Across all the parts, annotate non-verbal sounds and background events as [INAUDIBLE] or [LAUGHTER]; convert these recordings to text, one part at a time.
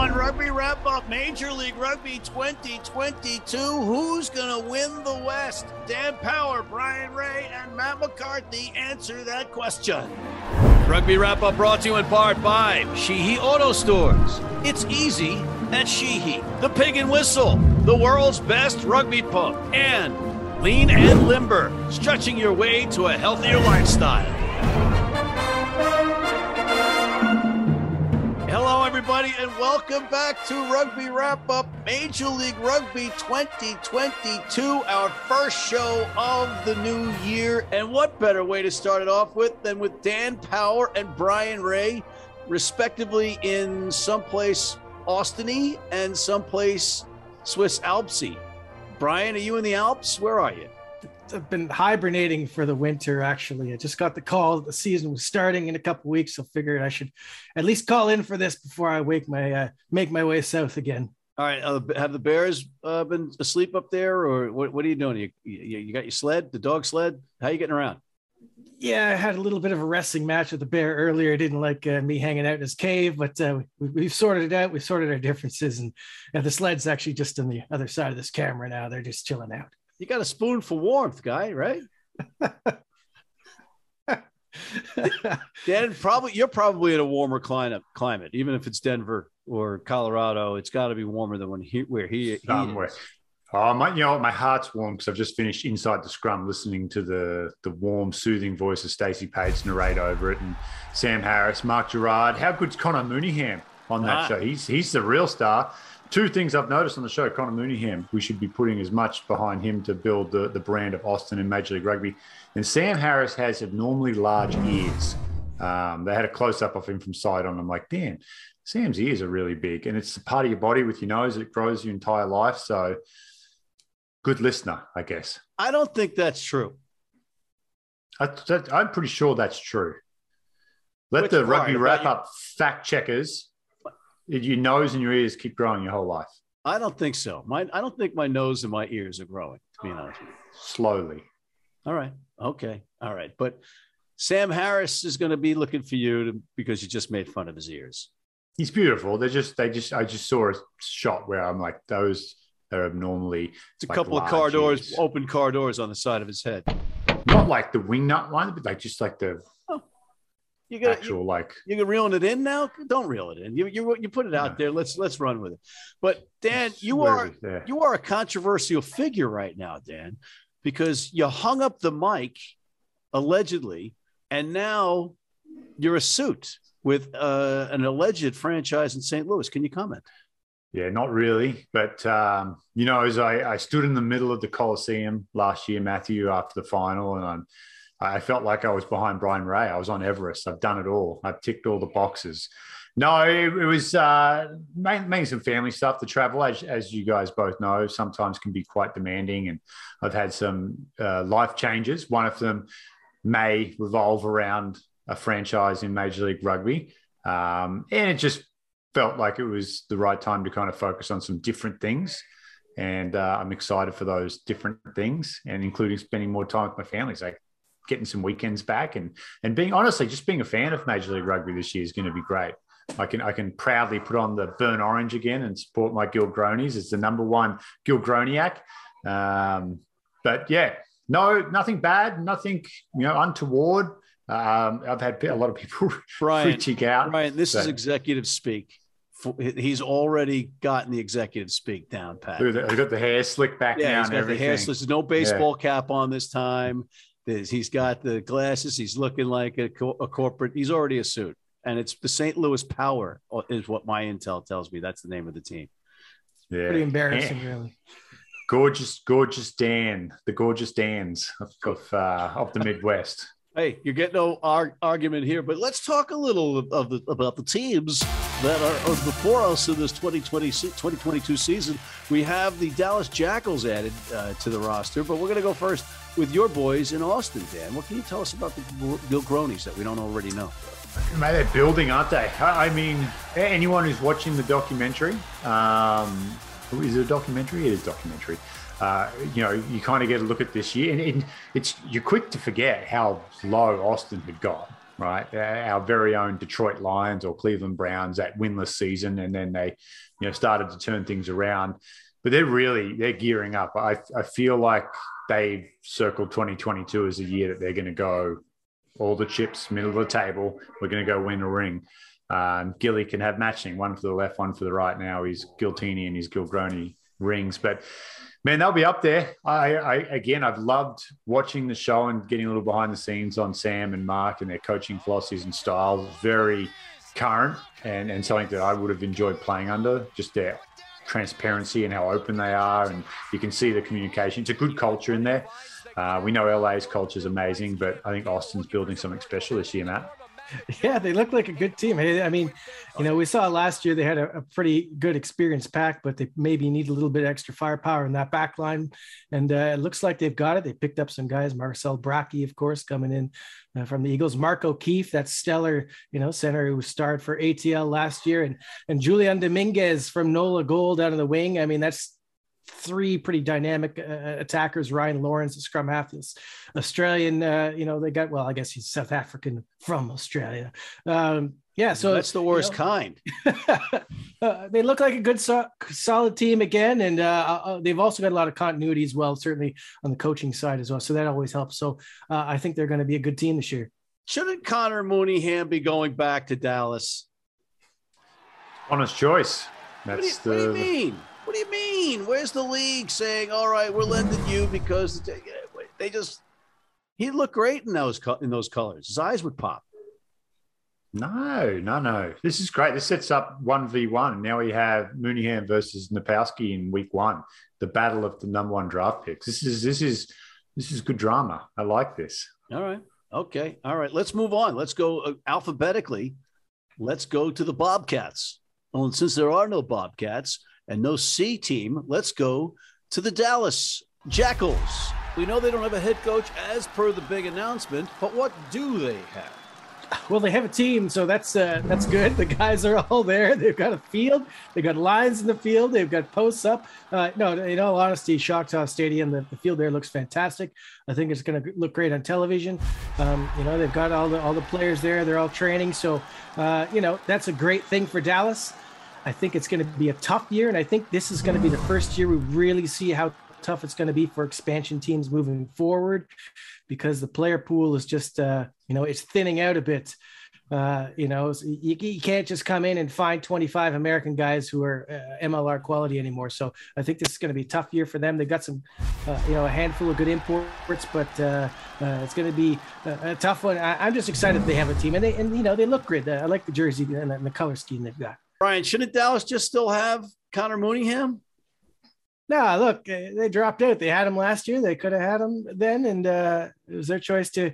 on Rugby Wrap Up Major League Rugby 2022. Who's going to win the West? Dan Power, Brian Ray, and Matt McCarthy answer that question. Rugby Wrap Up brought to you in part by Sheehy Auto Stores. It's easy at Sheehy. The Pig and Whistle, the world's best rugby pump. And Lean and Limber, stretching your way to a healthier lifestyle. Everybody, and welcome back to Rugby Wrap Up Major League Rugby 2022, our first show of the new year. And what better way to start it off with than with Dan Power and Brian Ray, respectively, in someplace Austiny and someplace Swiss Alpsy. Brian, are you in the Alps? Where are you? I've been hibernating for the winter. Actually, I just got the call that the season was starting in a couple weeks, so figured I should at least call in for this before I wake my uh, make my way south again. All right, uh, have the bears uh, been asleep up there, or what? What are you doing? You, you, you got your sled, the dog sled. How are you getting around? Yeah, I had a little bit of a wrestling match with the bear earlier. Didn't like uh, me hanging out in his cave, but uh, we, have sorted it out. We've sorted our differences, and, and the sled's actually just on the other side of this camera now. They're just chilling out. You got a spoon for warmth, guy, right? [LAUGHS] Dan, probably you're probably in a warmer climate. Climate, even if it's Denver or Colorado, it's got to be warmer than when he where he, he somewhere. Is. Oh, my, you know, my heart's warm because I've just finished Inside the Scrum, listening to the the warm, soothing voice of Stacey Page narrate over it, and Sam Harris, Mark Gerard. How good's Connor Mooneyham on that ah. show? He's he's the real star two things I've noticed on the show, Connor Mooneyham, we should be putting as much behind him to build the, the brand of Austin in Major League Rugby. And Sam Harris has abnormally large ears. Um, they had a close up of him from side on. I'm like, damn, Sam's ears are really big. And it's a part of your body with your nose that grows your entire life. So good listener, I guess. I don't think that's true. I, am pretty sure that's true. Let Which the rugby wrap up fact checkers your nose and your ears keep growing your whole life? I don't think so. My, I don't think my nose and my ears are growing, to be honest. Slowly. All right. Okay. All right. But Sam Harris is going to be looking for you to, because you just made fun of his ears. He's beautiful. They're just, they just, I just saw a shot where I'm like, those are abnormally. It's a like couple of car doors, open car doors on the side of his head. Not like the wing nut one, but like just like the you got actual you, like you're reeling it in now. Don't reel it in. You you you put it out there. Let's let's run with it. But Dan, you are you are a controversial figure right now, Dan, because you hung up the mic allegedly, and now you're a suit with uh, an alleged franchise in St. Louis. Can you comment? Yeah, not really. But, um, you know, as I, I stood in the middle of the Coliseum last year, Matthew, after the final, and I'm I felt like I was behind Brian Ray. I was on Everest. I've done it all. I've ticked all the boxes. No, it, it was uh, mainly some family stuff. The travel, as, as, you guys both know, sometimes can be quite demanding. And I've had some uh, life changes. One of them may revolve around a franchise in Major League Rugby. Um, and it just felt like it was the right time to kind of focus on some different things. And uh, I'm excited for those different things and including spending more time with my family. So getting some weekends back and and being honestly just being a fan of Major League Rugby this year is going to be great. I can I can proudly put on the burn orange again and support my Gilgronis. It's the number one Gilgroniac. Um, but yeah, no, nothing bad, nothing you know untoward. Um, I've had a lot of people [LAUGHS] Brian, freaking out. Brian, this is executive speak. He's already gotten the executive speak down, Pat. He's got the hair slicked back yeah, down. He's got the hair slicked. No baseball yeah. cap on this time. He's got the glasses. He's looking like a, co- a corporate. He's already a suit, and it's the St. Louis Power uh, is what my intel tells me. That's the name of the team. Yeah, pretty embarrassing, really. Gorgeous, gorgeous Dan, the gorgeous Dans of of, uh, of the Midwest. Hey, you're getting no ar- argument here, but let's talk a little of the, about the teams that are, are before us in this 2020, 2022 season. We have the Dallas Jackals added uh, to the roster, but we're going to go first with your boys in Austin, Dan. What can you tell us about the Gilgronis that we don't already know? Mate, they're building, aren't they? I mean, anyone who's watching the documentary, um, is it a documentary? It is documentary. Uh, you know, you kind of get a look at this year, and, and, it's you're quick to forget how low Austin had got. right? Our very own Detroit Lions or Cleveland Browns that winless season, and then they, you know, started to turn things around. But they're really they're gearing up. I I feel like they've circled 2022 as a year that they're going to go all the chips, middle of the table. We're going to go win a ring. Um, Gilly can have matching, one for the left, one for the right now. He's Giltini and he's Gilgroni rings. But man, they'll be up there. I, I, again, I've loved watching the show and getting a little behind the scenes on Sam and Mark and their coaching philosophies and styles. Very current and, and something that I would have enjoyed playing under. Just their transparency and how open they are, and you can see the communication. It's a good culture in there. Uh, we know LA's culture is amazing, but I think Austin's building something special this year, Matt. [LAUGHS] Yeah, they look like a good team. I mean, you know, we saw last year they had a, a pretty good experience pack, but they maybe need a little bit extra firepower in that back line. And uh, it looks like they've got it. They picked up some guys, Marcel Brache, of course, coming in uh, from the Eagles, Mark O'Keefe, that stellar, you know, center who starred for ATL last year, and and Julian Dominguez from NOLA Gold out of the wing. I mean, that's three pretty dynamic uh, attackers. Ryan Louwrens, the scrum half, this Australian. Uh, you know, they got well. I guess he's South African from Australia. Um, yeah, so that's the worst you know, kind. [LAUGHS] uh, they look like a good, so- solid team again, and uh, uh, they've also got a lot of continuity as well, certainly on the coaching side as well. So that always helps. So uh, I think they're going to be a good team this year. Shouldn't Connor Mooneyham be going back to Dallas? Honest choice. That's what do you, the. What do you mean? What do you mean? Where's the league saying, "All right, we're lending you because they just he looked great in those in those colors. His eyes would pop." No, no, no. This is great. This sets up one v one. Now we have Mooneyham versus Napowski in week one, the battle of the number one draft picks. This is this is this is good drama. I like this. All right. Okay. All right. Let's move on. Let's go uh, alphabetically. Let's go to the Bobcats. Well, and since there are no Bobcats, and no C team, let's go to the Dallas Jackals. We know they don't have a head coach as per the big announcement, but what do they have? Well, they have a team, so that's uh, that's good. [LAUGHS] The guys are all there. They've got a field. They've got lines in the field. They've got posts up. Uh, no, in all honesty, Choctaw Stadium, the, the field there looks fantastic. I think it's going to look great on television. Um, you know, they've got all the all the players there. They're all training, so uh, you know that's a great thing for Dallas. I think it's going to be a tough year, and I think this is going to be the first year we really see how tough it's going to be for expansion teams moving forward, because the player pool is just uh, you know it's thinning out a bit. Uh, you know, you, you, can't just come in and find 25 American guys who are uh, MLR quality anymore. So I think this is going to be a tough year for them. They've got some, uh, you know, a handful of good imports, but uh, uh, it's going to be a, a tough one. I, am just excited they have a team, and they and you know they look great. I like the jersey and the, and the color scheme they've got. Brian, shouldn't Dallas just still have Connor Mooneyham? No, look, they dropped out. They had him last year. They could have had him then, and uh, it was their choice to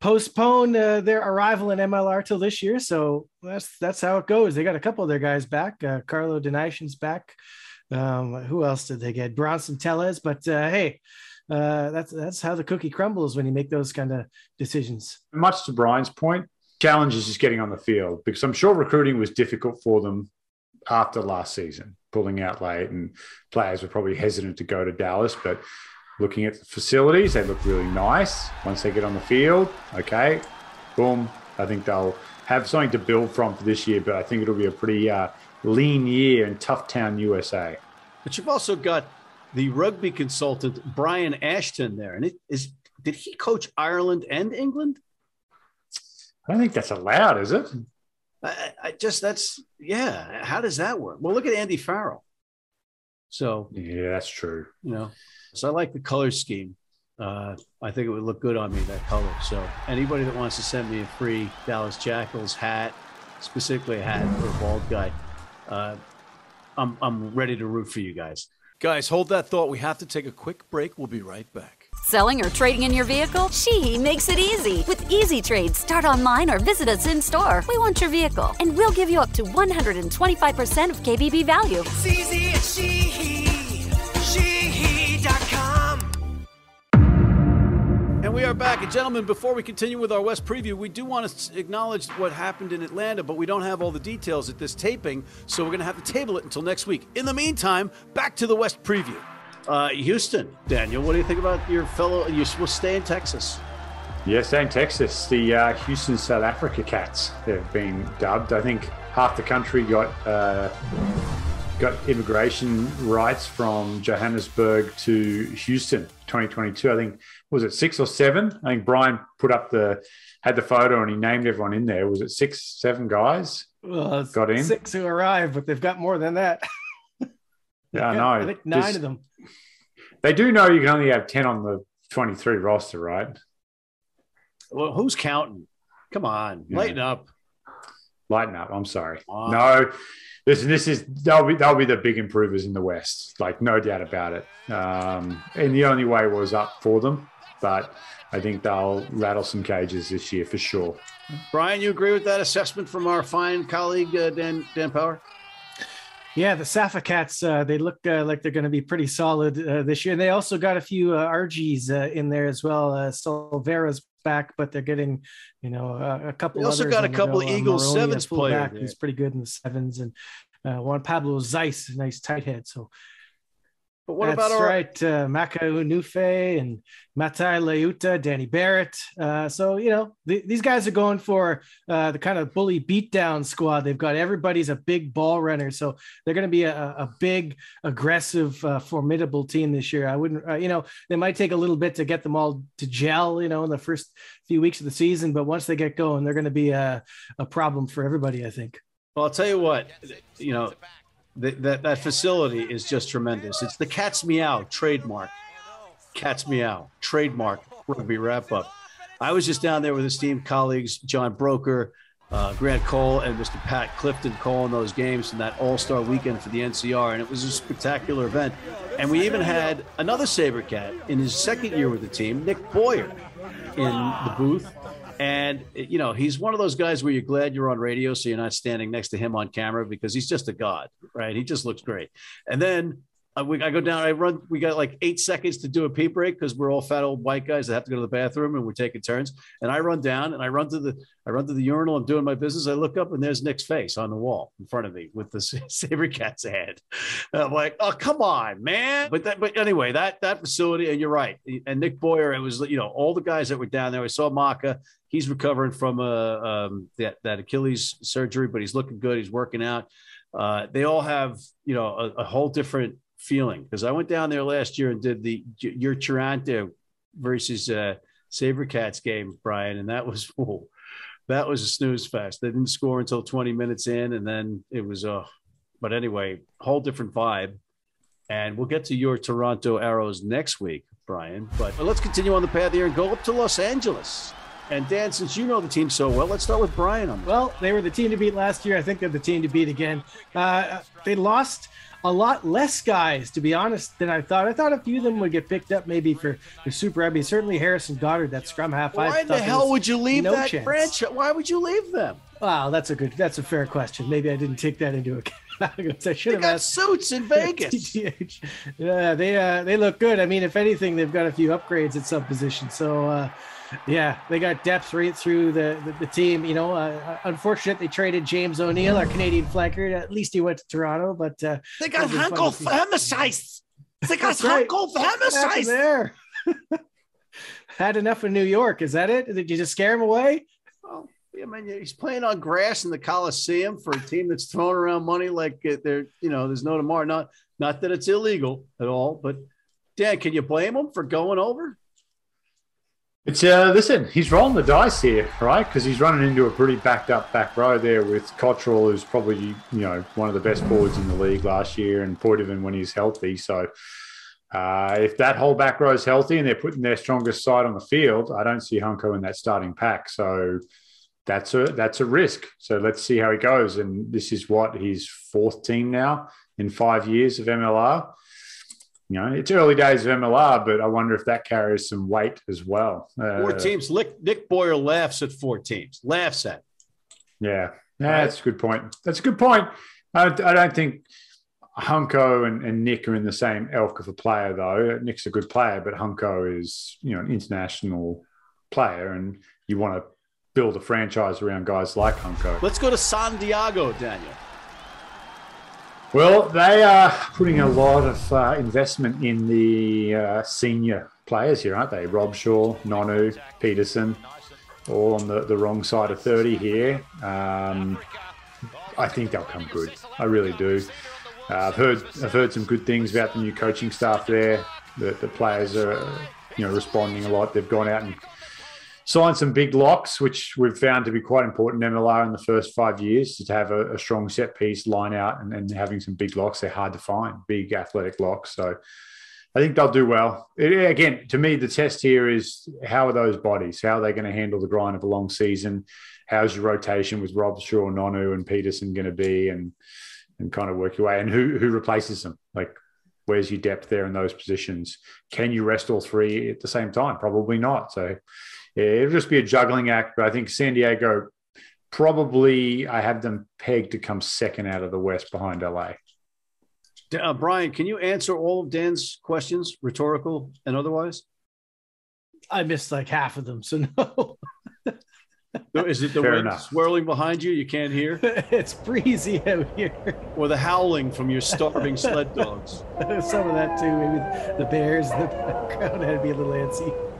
postpone uh, their arrival in MLR till this year. So that's that's how it goes. They got a couple of their guys back. Uh, Carlo Denison's back. Um, who else did they get? Bronson Tellez. But uh, hey, uh, that's that's how the cookie crumbles when you make those kind of decisions. Much to Brian's point, challenge is just getting on the field because I'm sure recruiting was difficult for them after last season, pulling out late, and players were probably hesitant to go to Dallas. But looking at the facilities, they look really nice. Once they get on the field, okay, boom, I think they'll have something to build from for this year. But I think it'll be a pretty uh, lean year in Tough Town, USA. But you've also got the rugby consultant Brian Ashton there, and it is. Did he coach Ireland and England? I don't think that's allowed, is it? I, I, just that's yeah. How does that work? Well, look at Andy Farrell. So yeah, that's true. You know, so I like the color scheme. Uh, I think it would look good on me that color. So anybody that wants to send me a free Dallas Jackals hat, specifically a hat for a bald guy, uh, I'm I'm ready to root for you guys. Guys, hold that thought. We have to take a quick break. We'll be right back. Selling or trading in your vehicle? Sheehy makes it easy. With Easy Trade, start online or visit us in store. We want your vehicle, and we'll give you up to 125% of KBB value. It's easy at Sheehy, And we are back. And gentlemen, before we continue with our West preview, we do want to acknowledge what happened in Atlanta, but we don't have all the details at this taping, so we're going to have to table it until next week. In the meantime, back to the West preview. Uh, Houston, Daniel, what do you think about your fellow? You will stay in Texas. Yes, and Texas, the uh, Houston South Africa Cats have been dubbed. I think half the country got uh, got immigration rights from Johannesburg to Houston, 2022. I think was it six or seven? I think Brian put up the had the photo and he named everyone in there. Was it six, seven guys? Well, got in six who arrived, but they've got more than that. [LAUGHS] yeah, I know. I think nine Just, of them. They do know you can only have ten on the 23 roster, right? Well, who's counting? Come on, yeah. lighten up. Lighten up. I'm sorry. No, listen, this is they'll be they'll be the big improvers in the West, like no doubt about it. Um, and the only way was up for them, but I think they'll rattle some cages this year for sure. Brian, you agree with that assessment from our fine colleague uh, Dan Dan Power? Yeah, the Safa Cats, uh, they look uh, like they're going to be pretty solid uh, this year. And they also got a few uh, RGs uh, in there as well. Uh, Silvera's back, but they're getting, you know, uh, a couple. They also got a couple of Eagles sevens players. He's pretty good in the sevens, and uh, Juan Pablo Zeiss, nice tight head. So but what That's about our right? Uh, Maka Unufe and Matai Leuta, Danny Barrett. Uh, so you know the, these guys are going for uh, the kind of bully beatdown squad. They've got everybody's a big ball runner, so they're going to be a, a, big, aggressive, uh, formidable team this year. I wouldn't, uh, you know, they might take a little bit to get them all to gel, you know, in the first few weeks of the season, but once they get going, they're going to be a, a problem for everybody. I think. Well, I'll tell you what, you know, that that facility is just tremendous. It's the Cat's Meow trademark. Cat's Meow trademark rugby wrap up. I was just down there with esteemed colleagues John Broker, uh, Grant Cole, and Mr. Pat Clifton calling those games in that All Star weekend for the NCR, and it was a spectacular event. And we even had another Saber Cat in his second year with the team, Nick Boyer, in the booth and you know, he's one of those guys where you're glad you're on radio, so you're not standing next to him on camera because he's just a god, right? He just looks great. And then uh, we, I go down, I run, we got like eight seconds to do a pee break because we're all fat old white guys that have to go to the bathroom and we're taking turns. And I run down and I run to the, I run to the urinal. I'm doing my business. I look up and there's Nick's face on the wall in front of me with the [LAUGHS] Saber Cat's head. And I'm like, oh, come on, man. But that, but anyway, that, that facility, and you're right. And Nick Boyer, it was, you know, all the guys that were down there. I saw Maka. He's recovering from uh, um, that, that Achilles surgery, but he's looking good. He's working out. Uh, they all have, you know, a, a whole different feeling because I went down there last year and did the your Toronto versus uh, SaberCats game, Brian, and that was [LAUGHS] oh, that was a snooze fest. They didn't score until 20 minutes in, and then it was. Uh, but anyway, whole different vibe. And we'll get to your Toronto Arrows next week, Brian. But let's continue on the path here and go up to Los Angeles. And Dan, since you know the team so well, let's start with Brian on. Well, they were the team to beat last year. I think they're the team to beat again. Uh, they lost a lot less guys, to be honest, than I thought. I thought a few of them would get picked up maybe for, for Super Rugby. Certainly Harrison Goddard, that scrum half. Why the hell would you leave no that chance. franchise? Why would you leave them? Wow, that's a good, that's a fair question. Maybe I didn't take that into [LAUGHS] account. I should have got asked. suits in [LAUGHS] Vegas. yeah, they uh, they look good. I mean, if anything, they've got a few upgrades at some positions. So uh, yeah, they got depth right through the, the, the team. You know, uh, unfortunate they traded James O'Neill, our Canadian flanker. At least he went to Toronto, but uh, they got Hanco Germishuys. They got. [LAUGHS] Hanco Germishuys there. [LAUGHS] Had enough in New York. Is that it? Did you just scare him away? Well, I mean, he's playing on grass in the Coliseum for a team that's throwing around money like they're, you know, there's no tomorrow. Not, not that it's illegal at all, but Dan, can you blame him for going over? It's uh, listen, he's rolling the dice here, right? Because he's running into a pretty backed up back row there with Cottrell, who's probably you know one of the best forwards in the league last year, and Poitevin when he's healthy. So uh, if that whole back row is healthy and they're putting their strongest side on the field, I don't see Hunko in that starting pack. So that's a that's a risk. So let's see how he goes. And this is what his fourth team now in five years of MLR you know, it's early days of MLR, but I wonder if that carries some weight as well. Uh, four teams. Nick, Nick Boyer laughs at four teams. Laughs at. Yeah, yeah, that's a good point. That's a good point. I, I don't think Hunko and, and, Nick are in the same elk of a player, though. Nick's a good player, but Hunko is, you know, an international player, and you want to build a franchise around guys like Hunko. Let's go to San Diego, Daniel. Well, they are putting a lot of uh, investment in the uh, senior players here, aren't they? Robshaw, Nonu, Peterson, all on the, the wrong side of 30 here. Um, I think they'll come good. I really do. Uh, I've heard I've heard some good things about the new coaching staff there. The, the players are you know responding a lot. They've gone out and signed some big locks, which we've found to be quite important in MLR in the first five years to have a, a strong set piece line out and, and, having some big locks. They're hard to find, big athletic locks. So I think they'll do well. It, again, to me, the test here is how are those bodies? How are they going to handle the grind of a long season? How's your rotation with Robshaw, Nonu, and Peterson going to be? And and kind of work your way. And who who replaces them? Like, where's your depth there in those positions? Can you rest all three at the same time? Probably not. So yeah, it'll just be a juggling act. But I think San Diego probably I have them pegged to come second out of the West behind LA. Uh, Brian, can you answer all of Dan's questions, rhetorical and otherwise? I missed like half of them, so no. Is it the Fair wind enough. swirling behind you? You can't hear? [LAUGHS] it's breezy out here. Or the howling from your starving sled dogs? [LAUGHS] Some of that too. Maybe the bears in the background had to be a little antsy.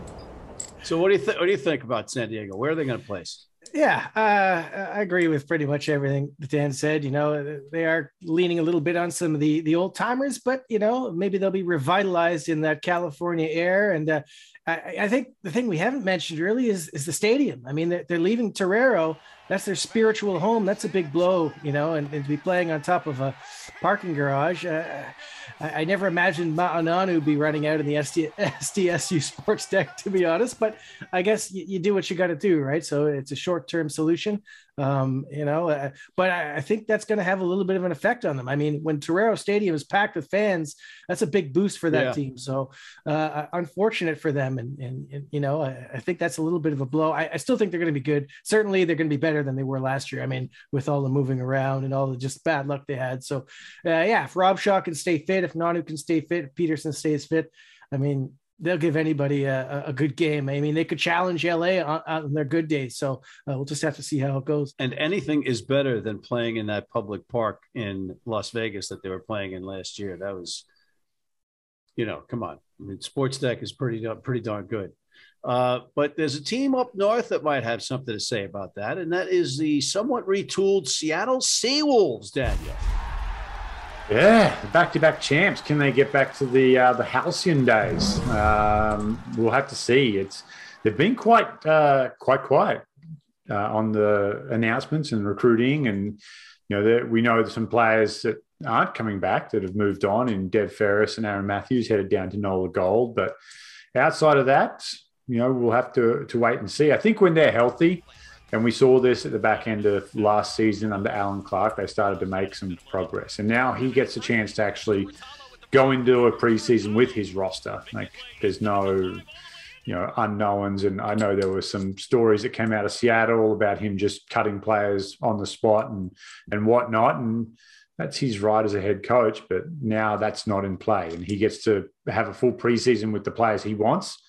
So, what do you think? What do you think about San Diego? Where are they going to place? Yeah, uh, I agree with pretty much everything that Dan said. You know, they are leaning a little bit on some of the the old timers, but you know, maybe they'll be revitalized in that California air. And uh, I, I, think the thing we haven't mentioned really is is the stadium. I mean, they're, they're leaving Torero. That's their spiritual home. That's a big blow, you know, and, and to be playing on top of a parking garage. Uh, I, I never imagined Ma'a Nonu be running out in the SD, [LAUGHS] SDSU sports deck, to be honest. But I guess you, you do what you got to do, right? So it's a short term solution, um, you know. Uh, but I, I, think that's going to have a little bit of an effect on them. I mean, when Torero Stadium is packed with fans, that's a big boost for that yeah. team. So uh, unfortunate for them, and, and, and you know, I, I, think that's a little bit of a blow. I, I still think they're going to be good. Certainly, they're going to be better than they were last year. I mean, with all the moving around and all the just bad luck they had. So uh, yeah, if Robshaw can stay fit, if Nonu can stay fit, if Peterson stays fit, I mean, they'll give anybody a, a, good game. I mean, they could challenge LA on, on their good days. So uh, we'll just have to see how it goes. And anything is better than playing in that public park in Las Vegas that they were playing in last year. That was, you know, come on. I mean, Sports Deck is pretty pretty darn good. Uh, but there's a team up north that might have something to say about that, and that is the somewhat retooled Seattle Seawolves, Daniel. Yeah, back-to-back champs. Can they get back to the uh, the halcyon days? Um, we'll have to see. It's they've been quite uh, quite quiet uh, on the announcements and recruiting, and you know we know some players that aren't coming back that have moved on in Dev Ferris and Aaron Matthews headed down to Nola Gold, but outside of that, you know, we'll have to to wait and see. I think when they're healthy, and we saw this at the back end of last season under Allen Clarke, they started to make some progress, and now he gets a chance to actually go into a preseason with his roster. Like, there's no you know unknowns. And i know there were some stories that came out of seattle about him just cutting players on the spot and and whatnot. And that's his right as a head coach. But now that's not in play. And he gets to have a full preseason with the players he wants.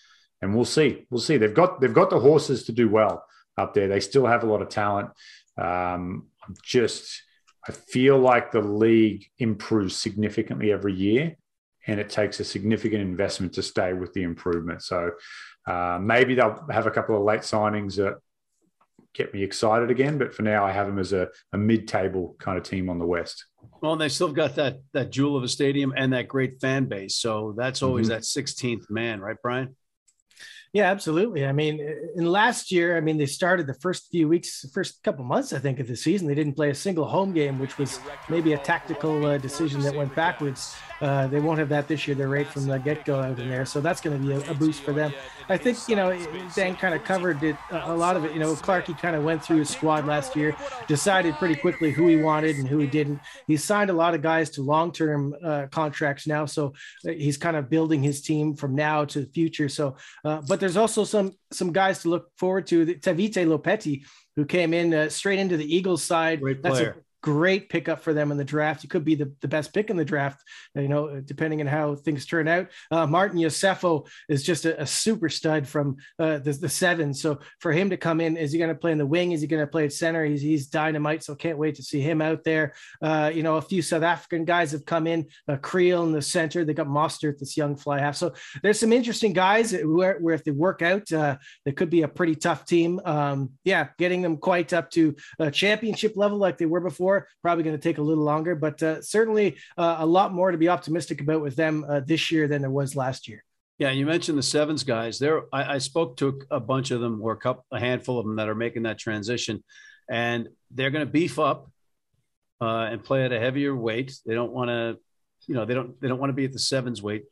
And we'll see. We'll see. They've got they've got the horses to do well up there. They still have a lot of talent. Um, just I feel like the league improves significantly every year, and it takes a significant investment to stay with the improvement. So uh, maybe they'll have a couple of late signings that get me excited again. But for now, I have them as a, a mid-table kind of team on the West. Well, they still got that that jewel of a stadium and that great fan base. So that's always mm-hmm. that 16th man, right, Brian? Yeah, absolutely. I mean, in last year, I mean, they started the first few weeks, first couple months, I think, of the season. They didn't play a single home game, which was maybe a tactical uh, decision that went backwards. Uh, they won't have that this year. They're right from the get go out in there. So that's going to be a, a, boost for them. I think, you know, Dan kind of covered it, a lot of it. You know, Clarky kind of went through his squad last year, decided pretty quickly who he wanted and who he didn't. He signed a lot of guys to long term uh, contracts now. So uh, he's kind of building his team from now to the future. So, uh, but there's also some some guys to look forward to. Tavite Lopeti, who came in uh, straight into the Eagles side. Great player. Great pickup for them in the draft. He could be the, the best pick in the draft, you know, depending on how things turn out. Uh, Martin Iosefo is just a, a super stud from uh, the, the seven. So for him to come in, is he going to play in the wing? Is he going to play at center? He's, he's dynamite. So can't wait to see him out there. Uh, you know, a few South African guys have come in, uh, Creel in the center. They got Mostert, this young fly half. So there's some interesting guys where, where if they work out, uh, they could be a pretty tough team. Um, yeah, getting them quite up to championship level like they were before, probably going to take a little longer, but uh, certainly uh, a lot more to be optimistic about with them uh, this year than there was last year. Yeah, you mentioned the sevens guys. There, I, I spoke to a bunch of them, or a couple, a handful of them that are making that transition, and they're going to beef up uh, and play at a heavier weight. They don't want to, you know, they don't they don't want to be at the sevens weight.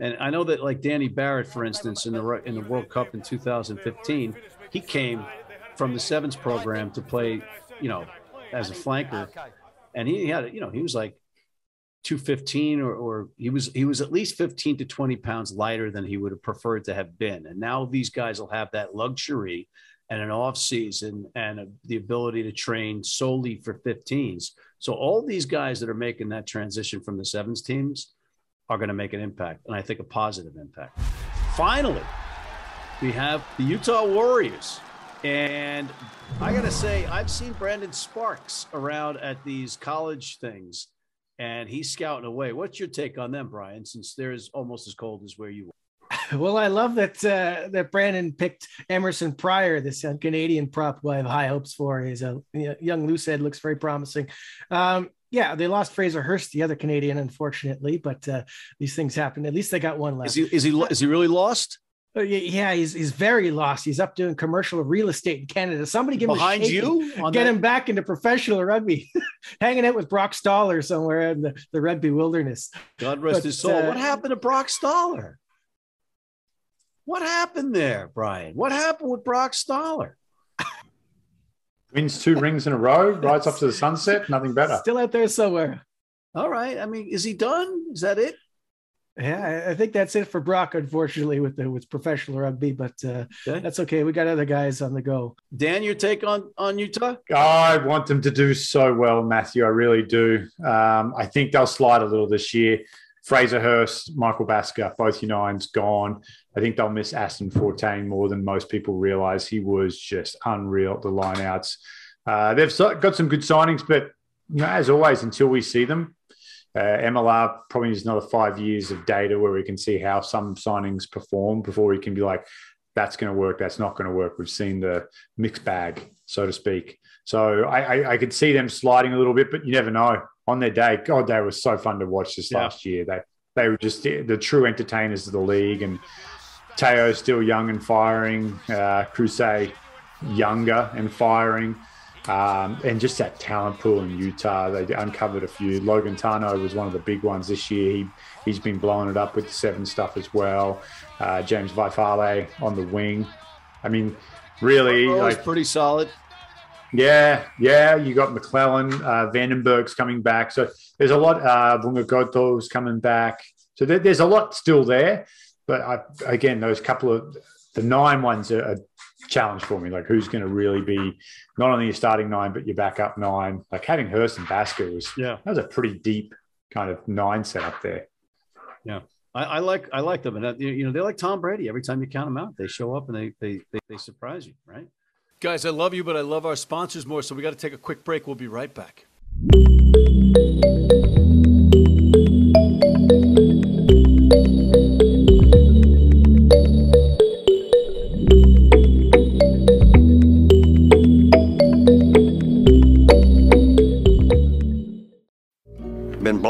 And I know that like Danny Barrett, for instance, in the in the World Cup in 2015, he came from the sevens program to play, you know, as a flanker, and he had, you know, he was like 215 or, or he was he was at least 15 to 20 pounds lighter than he would have preferred to have been. And now these guys will have that luxury and an off season and a, the ability to train solely for 15s. So all these guys that are making that transition from the sevens teams are going to make an impact, and I think a positive impact. Finally, we have the Utah Warriors. And I got to say, I've seen Brandon Sparks around at these college things, and he's scouting away. What's your take on them, Brian, since they're as, almost as cold as where you were? [LAUGHS] Well, I love that uh, that Brandon picked Emerson Prior, this uh, Canadian prop who I have high hopes for. He's a young loose head, looks very promising. Um, yeah, they lost Fraser Hurst, the other Canadian, unfortunately, but uh, these things happen. At least they got one left. Is he is he is he really lost? Uh, yeah, he's he's very lost. He's up doing commercial real estate in Canada. Somebody get him behind you, get that? him back into professional rugby, [LAUGHS] hanging out with Brock Staller somewhere in the, the rugby wilderness. God rest but, his soul. Uh, what happened to Brock Staller? What happened there, Brian? What happened with Brock Staller? [LAUGHS] Wins two rings in a row, rides up to the sunset, nothing better. Still out there somewhere. All right. I mean, is he done? Is that it? Yeah, I think that's it for Brock, unfortunately, with the with professional rugby, but uh, okay. that's okay. We got other guys on the go. Dan, your take on on Utah? I want them to do so well, Matthew. I really do. Um, I think they'll slide a little this year. Fraser Hurst, Michael Basker, both Union's gone. I think they'll miss Aston Fortin more than most people realize. He was just unreal at the lineouts. Uh, they've got some good signings, but you know, as always, until we see them, uh, MLR probably needs another five years of data where we can see how some signings perform before we can be like, that's going to work, that's not going to work. We've seen the mixed bag, so to speak. So I, I, I, could see them sliding a little bit, but you never know. On their day, God, they were so fun to watch this yeah. last year. They they were just the true entertainers of the league, and Teo still young and firing, uh, Crusade younger and firing. Um, and just that talent pool in Utah, they uncovered a few. Logan Tano was one of the big ones this year. He, he's been blowing it up with the seven stuff as well. Uh, James Vifale on the wing. I mean, really, like pretty solid. Yeah, yeah. You got McClellan, uh, Vandenberg's coming back. So there's a lot. Uh, Vungagoto's coming back. So there, there's a lot still there. But I, again, those couple of the nine ones are, are challenge for me. Like, who's going to really be not only your starting nine, but your backup nine? Like having Hurst and Basker was yeah, that was a pretty deep kind of nine set up there. Yeah. I, I like I like them, and uh, you know they like Tom Brady. Every time you count them out, they show up and they they they, they surprise you, right? Guys, I love you, but I love our sponsors more. So we got to take a quick break. We'll be right back.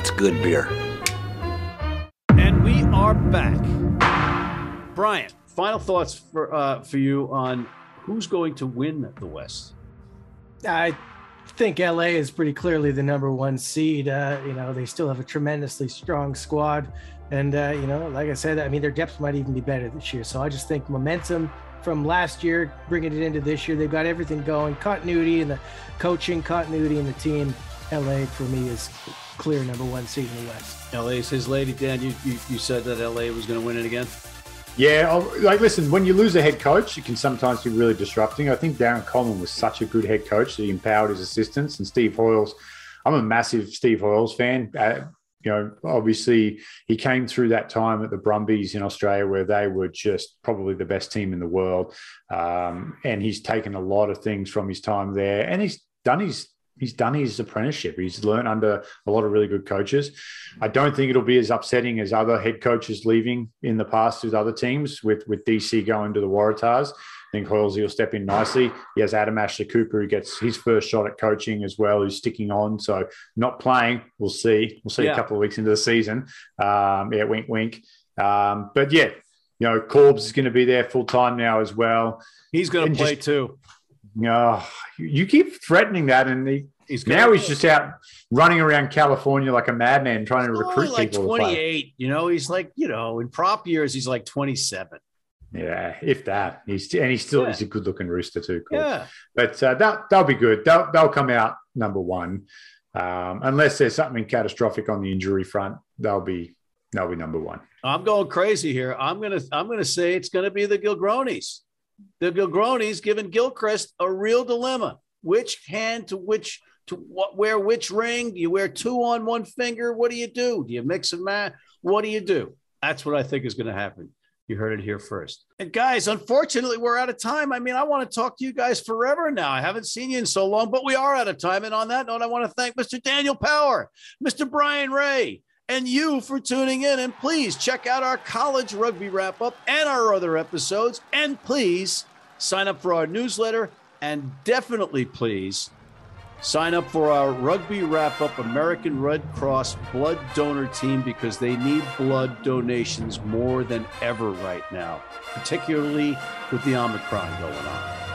That's good beer. And we are back. Brian, final thoughts for uh, for you on who's going to win the West. I think LA is pretty clearly the number one seed. Uh, you know, they still have a tremendously strong squad. And, uh, you know, like I said, I mean, their depth might even be better this year. So I just think momentum from last year, bringing it into this year, they've got everything going continuity and the coaching, continuity in the team. LA for me is clear number one seed in the West. LA is his lady. Dan, you, you, you said that LA was going to win it again? Yeah, oh, like listen, when you lose a head coach, it can sometimes be really disrupting. I think Darren Coleman was such a good head coach that he empowered his assistants and Steve Hoiles. I'm a massive Steve Hoiles fan. Uh, you know, obviously he came through that time at the Brumbies in Australia where they were just probably the best team in the world. Um, and he's taken a lot of things from his time there and he's done his he's done his apprenticeship. He's learned under a lot of really good coaches. I don't think it'll be as upsetting as other head coaches leaving in the past with other teams, with with DC going to the Waratahs. I think Hoilesy will step in nicely. He has Adam Ashley Cooper who gets his first shot at coaching as well, who's sticking on. So not playing, we'll see. We'll see yeah. a couple of weeks into the season. Um, yeah, wink, wink. Um, but yeah, you know, Corbs is going to be there full time now as well. He's going to play just, too. No, you keep threatening that, and he, he's now he's just out running around California like a madman trying to recruit like people. Twenty eight, you know, he's like you know in prop years he's like twenty seven. Yeah, if that. He's and he's still yeah. he's a good looking rooster too. Cool. Yeah, but uh, that they'll be good. They'll they'll come out number one, um, unless there's something catastrophic on the injury front. They'll be they'll be number one. I'm going crazy here. I'm gonna I'm gonna say it's gonna be the Gilgronis the Gilgronis giving Gilchrist a real dilemma. Which hand to which to wear which ring? Do you wear two on one finger? What do you do? Do you mix and match? What do you do? That's what I think is going to happen. You heard it here first. And guys, unfortunately, we're out of time. I mean, I want to talk to you guys forever now. I haven't seen you in so long, but we are out of time. And on that note, I want to thank Mr. Daniel Power, Mr. Brian Ray, and you for tuning in. And please check out our college rugby wrap up and our other episodes. And please sign up for our newsletter. And definitely, please sign up for our rugby wrap up American Red Cross blood donor team because they need blood donations more than ever right now, particularly with the Omicron going on.